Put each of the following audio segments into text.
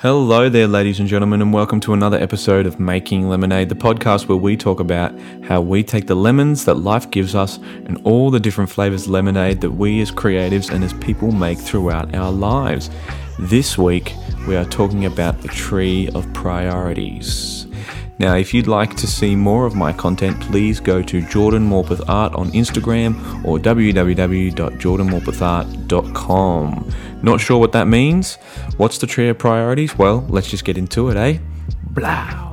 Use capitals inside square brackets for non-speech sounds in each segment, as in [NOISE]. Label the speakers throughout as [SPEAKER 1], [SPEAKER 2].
[SPEAKER 1] Hello there, ladies and gentlemen, and welcome to another episode of Making Lemonade, the podcast where we talk about how we take the lemons that life gives us and all the different flavors of lemonade that we as creatives and as people make throughout our lives. This week, we are talking about the tree of priorities. Now, if you'd like to see more of my content, please go to Jordan Morpeth Art on Instagram or www.jordanmorpethart.com. Not sure what that means? What's the tree of priorities? Well, let's just get into it, eh? Blah.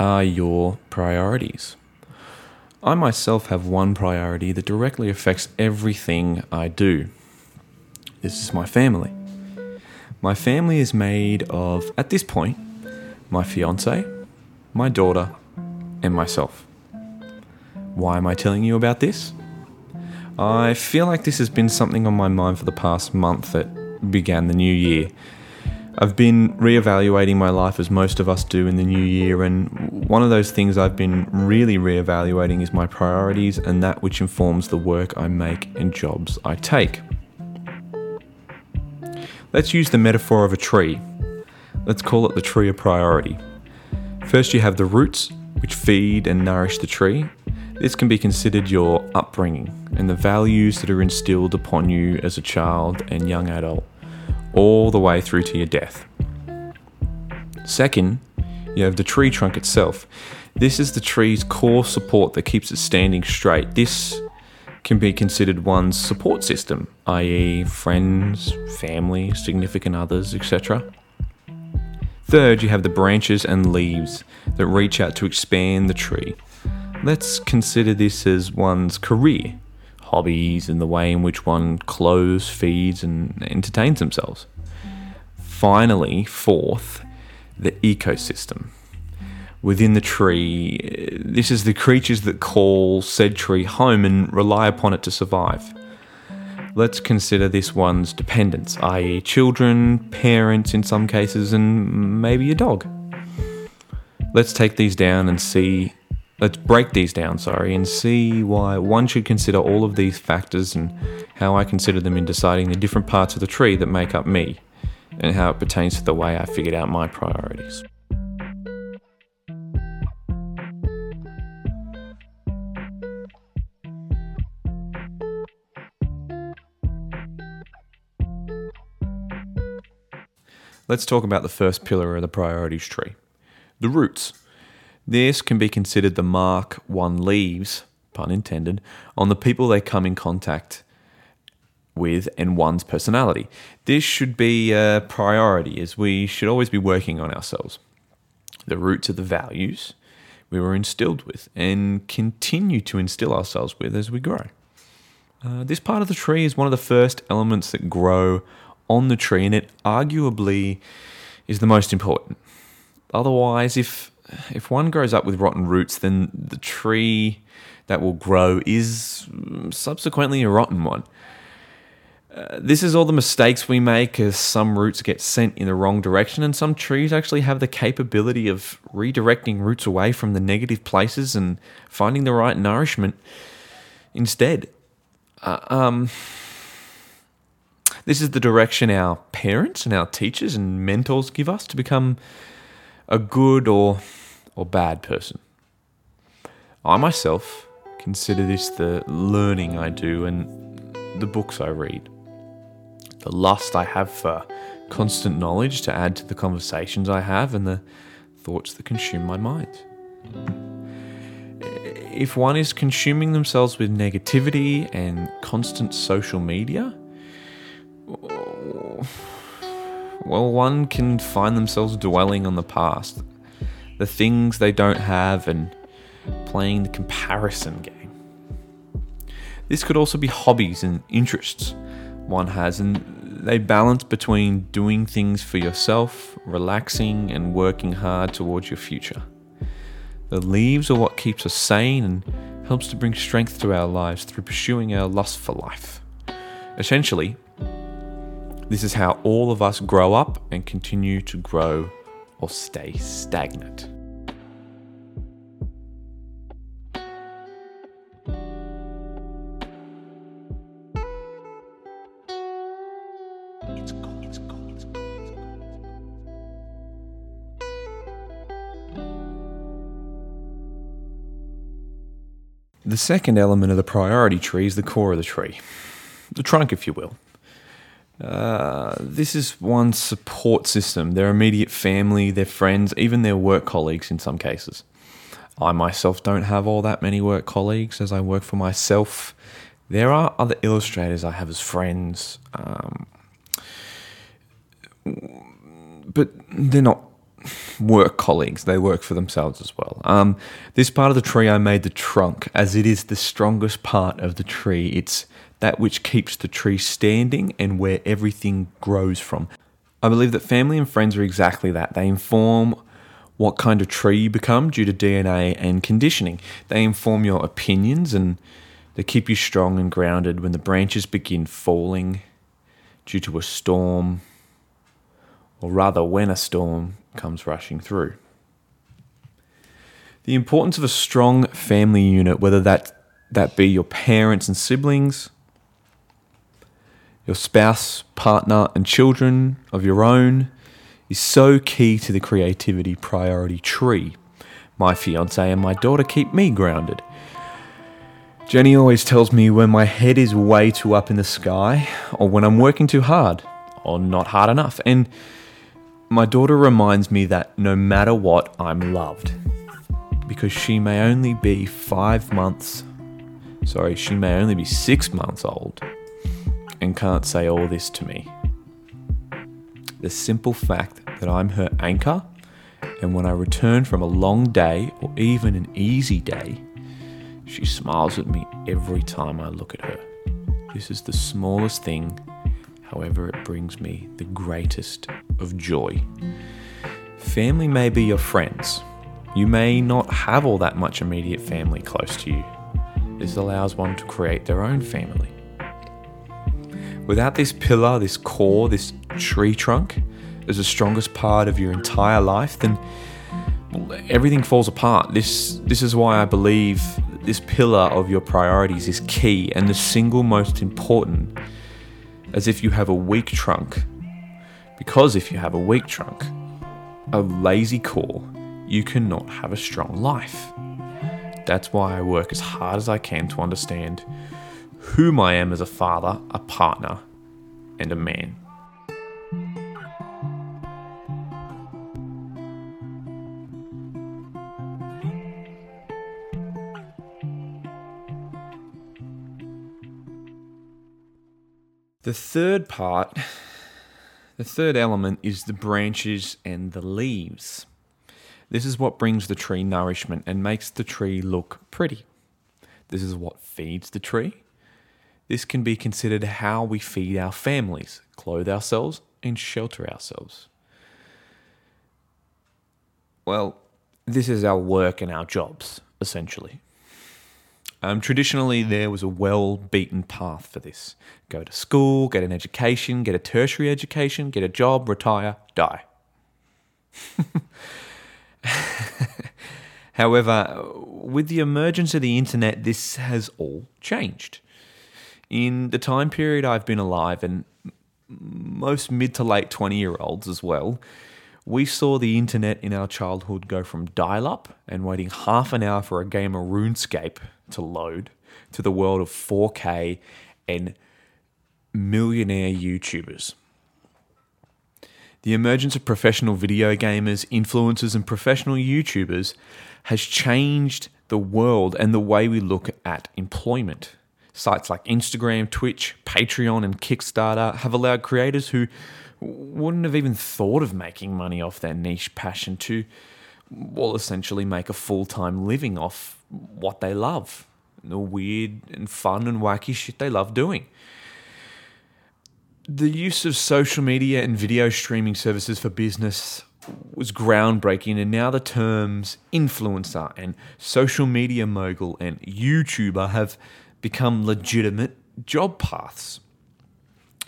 [SPEAKER 1] Are your priorities? I myself have one priority that directly affects everything I do. This is my family. My family is made of, at this point, my fiance, my daughter, and myself. Why am I telling you about this? I feel like this has been something on my mind for the past month that began the new year. I've been reevaluating my life as most of us do in the new year, and one of those things I've been really reevaluating is my priorities and that which informs the work I make and jobs I take. Let's use the metaphor of a tree. Let's call it the tree of priority. First, you have the roots, which feed and nourish the tree. This can be considered your upbringing and the values that are instilled upon you as a child and young adult all the way through to your death. Second, you have the tree trunk itself. This is the tree's core support that keeps it standing straight. This can be considered one's support system, i.e., friends, family, significant others, etc. Third, you have the branches and leaves that reach out to expand the tree. Let's consider this as one's career hobbies and the way in which one clothes, feeds, and entertains themselves. Finally, fourth, the ecosystem. Within the tree, uh, this is the creatures that call said tree home and rely upon it to survive. Let's consider this one's dependents, i.e., children, parents in some cases, and maybe a dog. Let's take these down and see Let's break these down, sorry, and see why one should consider all of these factors and how I consider them in deciding the different parts of the tree that make up me and how it pertains to the way I figured out my priorities. Let's talk about the first pillar of the priorities tree the roots. This can be considered the mark one leaves, pun intended, on the people they come in contact with and one's personality. This should be a priority as we should always be working on ourselves. The roots of the values we were instilled with and continue to instill ourselves with as we grow. Uh, this part of the tree is one of the first elements that grow on the tree, and it arguably is the most important. Otherwise, if if one grows up with rotten roots, then the tree that will grow is subsequently a rotten one. Uh, this is all the mistakes we make as some roots get sent in the wrong direction, and some trees actually have the capability of redirecting roots away from the negative places and finding the right nourishment instead. Uh, um, this is the direction our parents and our teachers and mentors give us to become a good or or bad person. I myself consider this the learning I do and the books I read, the lust I have for constant knowledge to add to the conversations I have, and the thoughts that consume my mind. If one is consuming themselves with negativity and constant social media, well, one can find themselves dwelling on the past the things they don't have and playing the comparison game. This could also be hobbies and interests one has, and they balance between doing things for yourself, relaxing, and working hard towards your future. The leaves are what keeps us sane and helps to bring strength to our lives through pursuing our lust for life. Essentially, this is how all of us grow up and continue to grow or stay stagnant. The second element of the priority tree is the core of the tree, the trunk, if you will. Uh, this is one's support system, their immediate family, their friends, even their work colleagues in some cases. I myself don't have all that many work colleagues as I work for myself. There are other illustrators I have as friends, um, but they're not work colleagues. They work for themselves as well. Um, this part of the tree, I made the trunk, as it is the strongest part of the tree. It's that which keeps the tree standing and where everything grows from. I believe that family and friends are exactly that. They inform what kind of tree you become due to DNA and conditioning. They inform your opinions and they keep you strong and grounded when the branches begin falling due to a storm, or rather, when a storm comes rushing through. The importance of a strong family unit, whether that, that be your parents and siblings, your spouse, partner, and children of your own, is so key to the creativity priority tree. My fiance and my daughter keep me grounded. Jenny always tells me when my head is way too up in the sky, or when I'm working too hard, or not hard enough. And my daughter reminds me that no matter what, I'm loved. Because she may only be five months, sorry, she may only be six months old and can't say all this to me. The simple fact that I'm her anchor, and when I return from a long day or even an easy day, she smiles at me every time I look at her. This is the smallest thing However, it brings me the greatest of joy. Family may be your friends. You may not have all that much immediate family close to you. This allows one to create their own family. Without this pillar, this core, this tree trunk as the strongest part of your entire life, then everything falls apart. This this is why I believe this pillar of your priorities is key and the single most important as if you have a weak trunk. Because if you have a weak trunk, a lazy core, you cannot have a strong life. That's why I work as hard as I can to understand whom I am as a father, a partner, and a man. The third part, the third element is the branches and the leaves. This is what brings the tree nourishment and makes the tree look pretty. This is what feeds the tree. This can be considered how we feed our families, clothe ourselves, and shelter ourselves. Well, this is our work and our jobs, essentially. Um, traditionally, there was a well beaten path for this go to school, get an education, get a tertiary education, get a job, retire, die. [LAUGHS] However, with the emergence of the internet, this has all changed. In the time period I've been alive, and most mid to late 20 year olds as well, we saw the internet in our childhood go from dial up and waiting half an hour for a game of RuneScape to load to the world of 4K and millionaire YouTubers. The emergence of professional video gamers, influencers, and professional YouTubers has changed the world and the way we look at employment. Sites like Instagram, Twitch, Patreon, and Kickstarter have allowed creators who wouldn't have even thought of making money off their niche passion to, well, essentially make a full time living off what they love, the weird and fun and wacky shit they love doing. The use of social media and video streaming services for business was groundbreaking, and now the terms influencer and social media mogul and YouTuber have become legitimate job paths.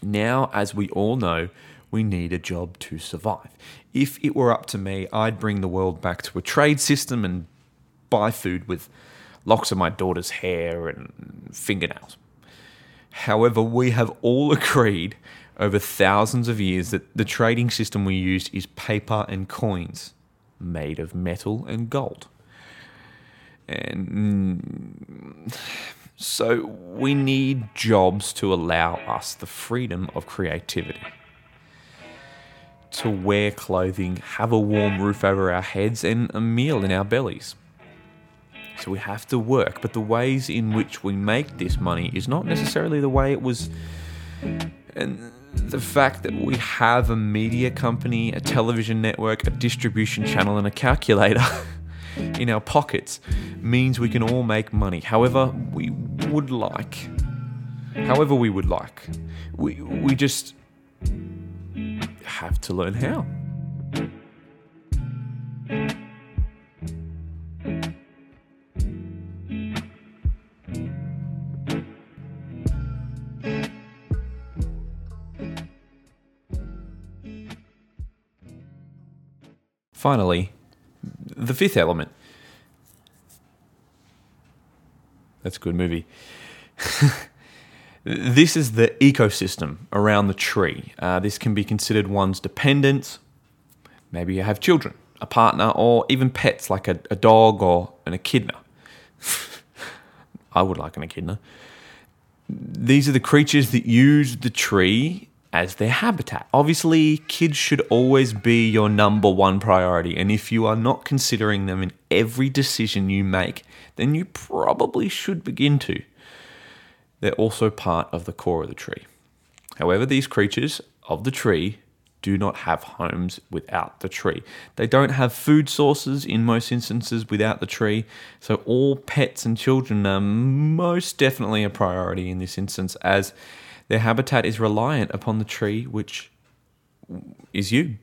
[SPEAKER 1] Now, as we all know, we need a job to survive. If it were up to me, I'd bring the world back to a trade system and buy food with locks of my daughter's hair and fingernails. However, we have all [LAUGHS] agreed over thousands of years that the trading system we use is paper and coins made of metal and gold. And so we need jobs to allow us the freedom of creativity. To wear clothing, have a warm roof over our heads, and a meal in our bellies. So we have to work, but the ways in which we make this money is not necessarily the way it was. And the fact that we have a media company, a television network, a distribution channel, and a calculator [LAUGHS] in our pockets means we can all make money. However, we would like. However, we would like. We, we just have to learn how. Finally, the fifth element. That's a good movie. [LAUGHS] this is the ecosystem around the tree. Uh, this can be considered one's dependents. Maybe you have children, a partner, or even pets like a, a dog or an echidna. [LAUGHS] I would like an echidna. These are the creatures that use the tree as their habitat. Obviously, kids should always be your number one priority, and if you are not considering them in every decision you make, then you probably should begin to. They're also part of the core of the tree. However, these creatures of the tree do not have homes without the tree. They don't have food sources in most instances without the tree. So, all pets and children are most definitely a priority in this instance, as their habitat is reliant upon the tree, which is you.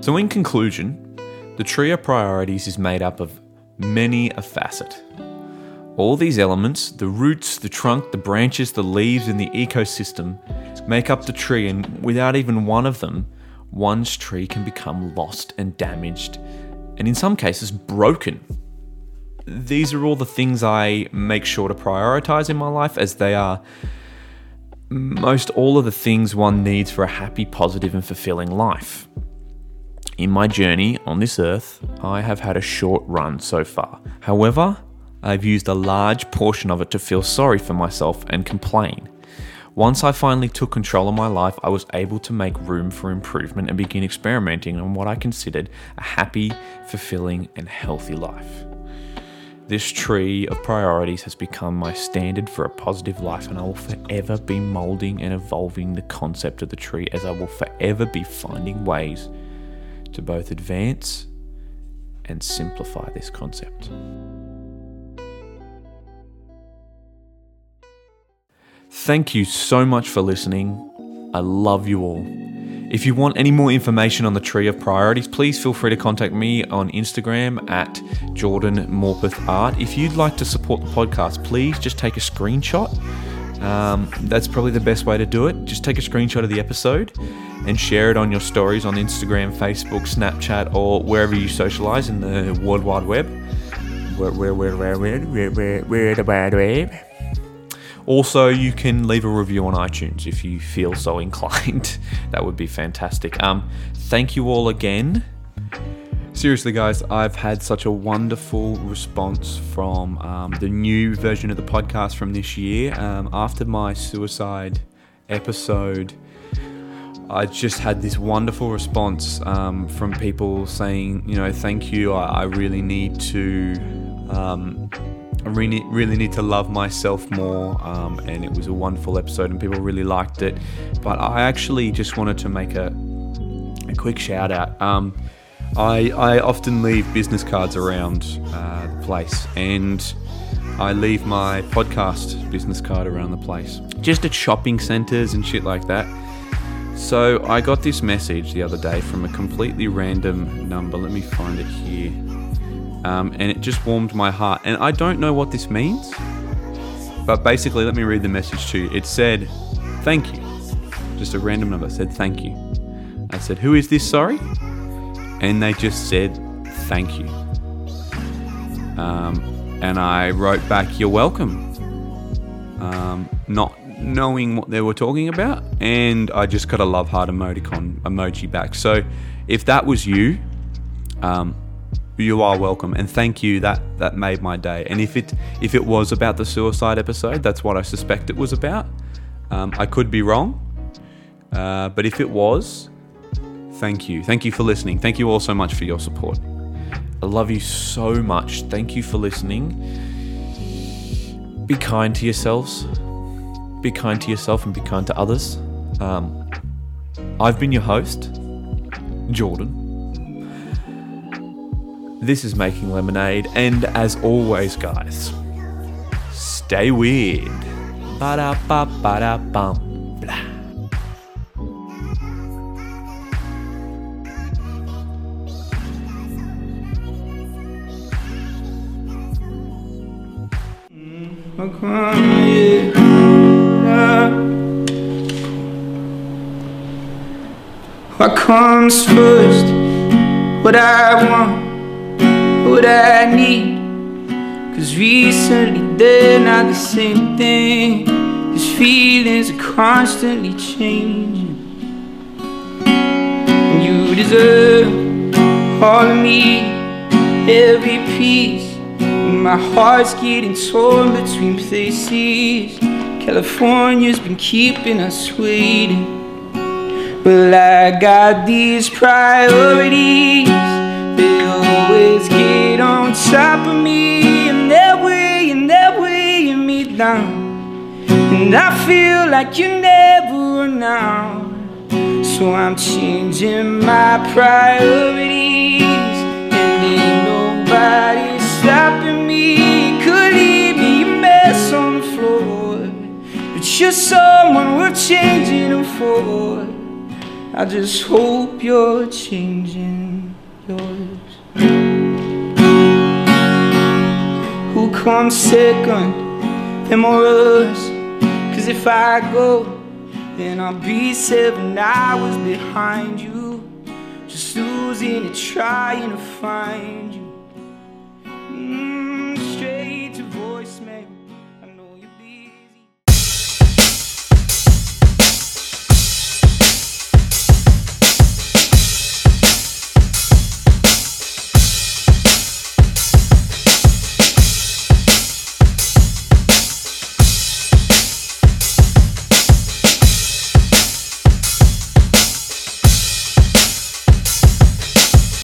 [SPEAKER 1] So, in conclusion, the tree of priorities is made up of many a facet. All these elements the roots, the trunk, the branches, the leaves, and the ecosystem make up the tree, and without even one of them, one's tree can become lost and damaged, and in some cases, broken. These are all the things I make sure to prioritize in my life, as they are most all of the things one needs for a happy, positive, and fulfilling life. In my journey on this earth, I have had a short run so far. However, I've used a large portion of it to feel sorry for myself and complain. Once I finally took control of my life, I was able to make room for improvement and begin experimenting on what I considered a happy, fulfilling, and healthy life. This tree of priorities has become my standard for a positive life, and I will forever be molding and evolving the concept of the tree as I will forever be finding ways to both advance and simplify this concept. Thank you so much for listening. I love you all. If you want any more information on the tree of priorities, please feel free to contact me on Instagram at Jordan Morpeth Art. If you'd like to support the podcast, please just take a screenshot. Um, that's probably the best way to do it. Just take a screenshot of the episode and share it on your stories on Instagram, Facebook, Snapchat, or wherever you socialize in the World Wide Web. Where, where, where, where, where, where, where, where the wide web. Also, you can leave a review on iTunes if you feel so [LAUGHS] inclined. that would be fantastic. Um, thank you all again. Seriously, guys, I've had such a wonderful response from um, the new version of the podcast from this year. Um, after my suicide episode, I just had this wonderful response um, from people saying, you know, thank you. I, I really need to um, I really, really need to love myself more. Um, and it was a wonderful episode, and people really liked it. But I actually just wanted to make a, a quick shout out. Um, I, I often leave business cards around uh, the place, and I leave my podcast business card around the place, just at shopping centres and shit like that. So I got this message the other day from a completely random number. Let me find it here. Um, and it just warmed my heart. And I don't know what this means, but basically, let me read the message to you. It said, Thank you. Just a random number said, Thank you. I said, Who is this? Sorry. And they just said, Thank you. Um, and I wrote back, You're welcome. Um, not knowing what they were talking about, and I just got a love heart emoticon emoji back. So if that was you, um, you are welcome and thank you that that made my day. And if it if it was about the suicide episode that's what i suspect it was about. Um, i could be wrong uh, but if it was thank you. Thank you for listening. Thank you all so much for your support. I love you so much. Thank you for listening. Be kind to yourselves. Be kind to yourself and be kind to others. Um, i've been your host jordan this is Making Lemonade, and as always, guys, stay weird. Ba da ba ba da bum. Blah.
[SPEAKER 2] What comes first? What I want, what I need. Cause recently they're not the same thing. These feelings are constantly changing. And you deserve all of me, every piece. My heart's getting torn between places. California's been keeping us waiting. Well, I got these priorities. They always get on top of me, and they're weighing, they're weighing me down. And I feel like you never now. So I'm changing my priorities, and ain't nobody stopping me. Could leave me a mess on the floor, but you're someone worth changing for. I just hope you're changing take one second and more us. Cause if I go, then I'll be seven hours behind you. Just losing it, trying to find you. Mm, straight to voicemail.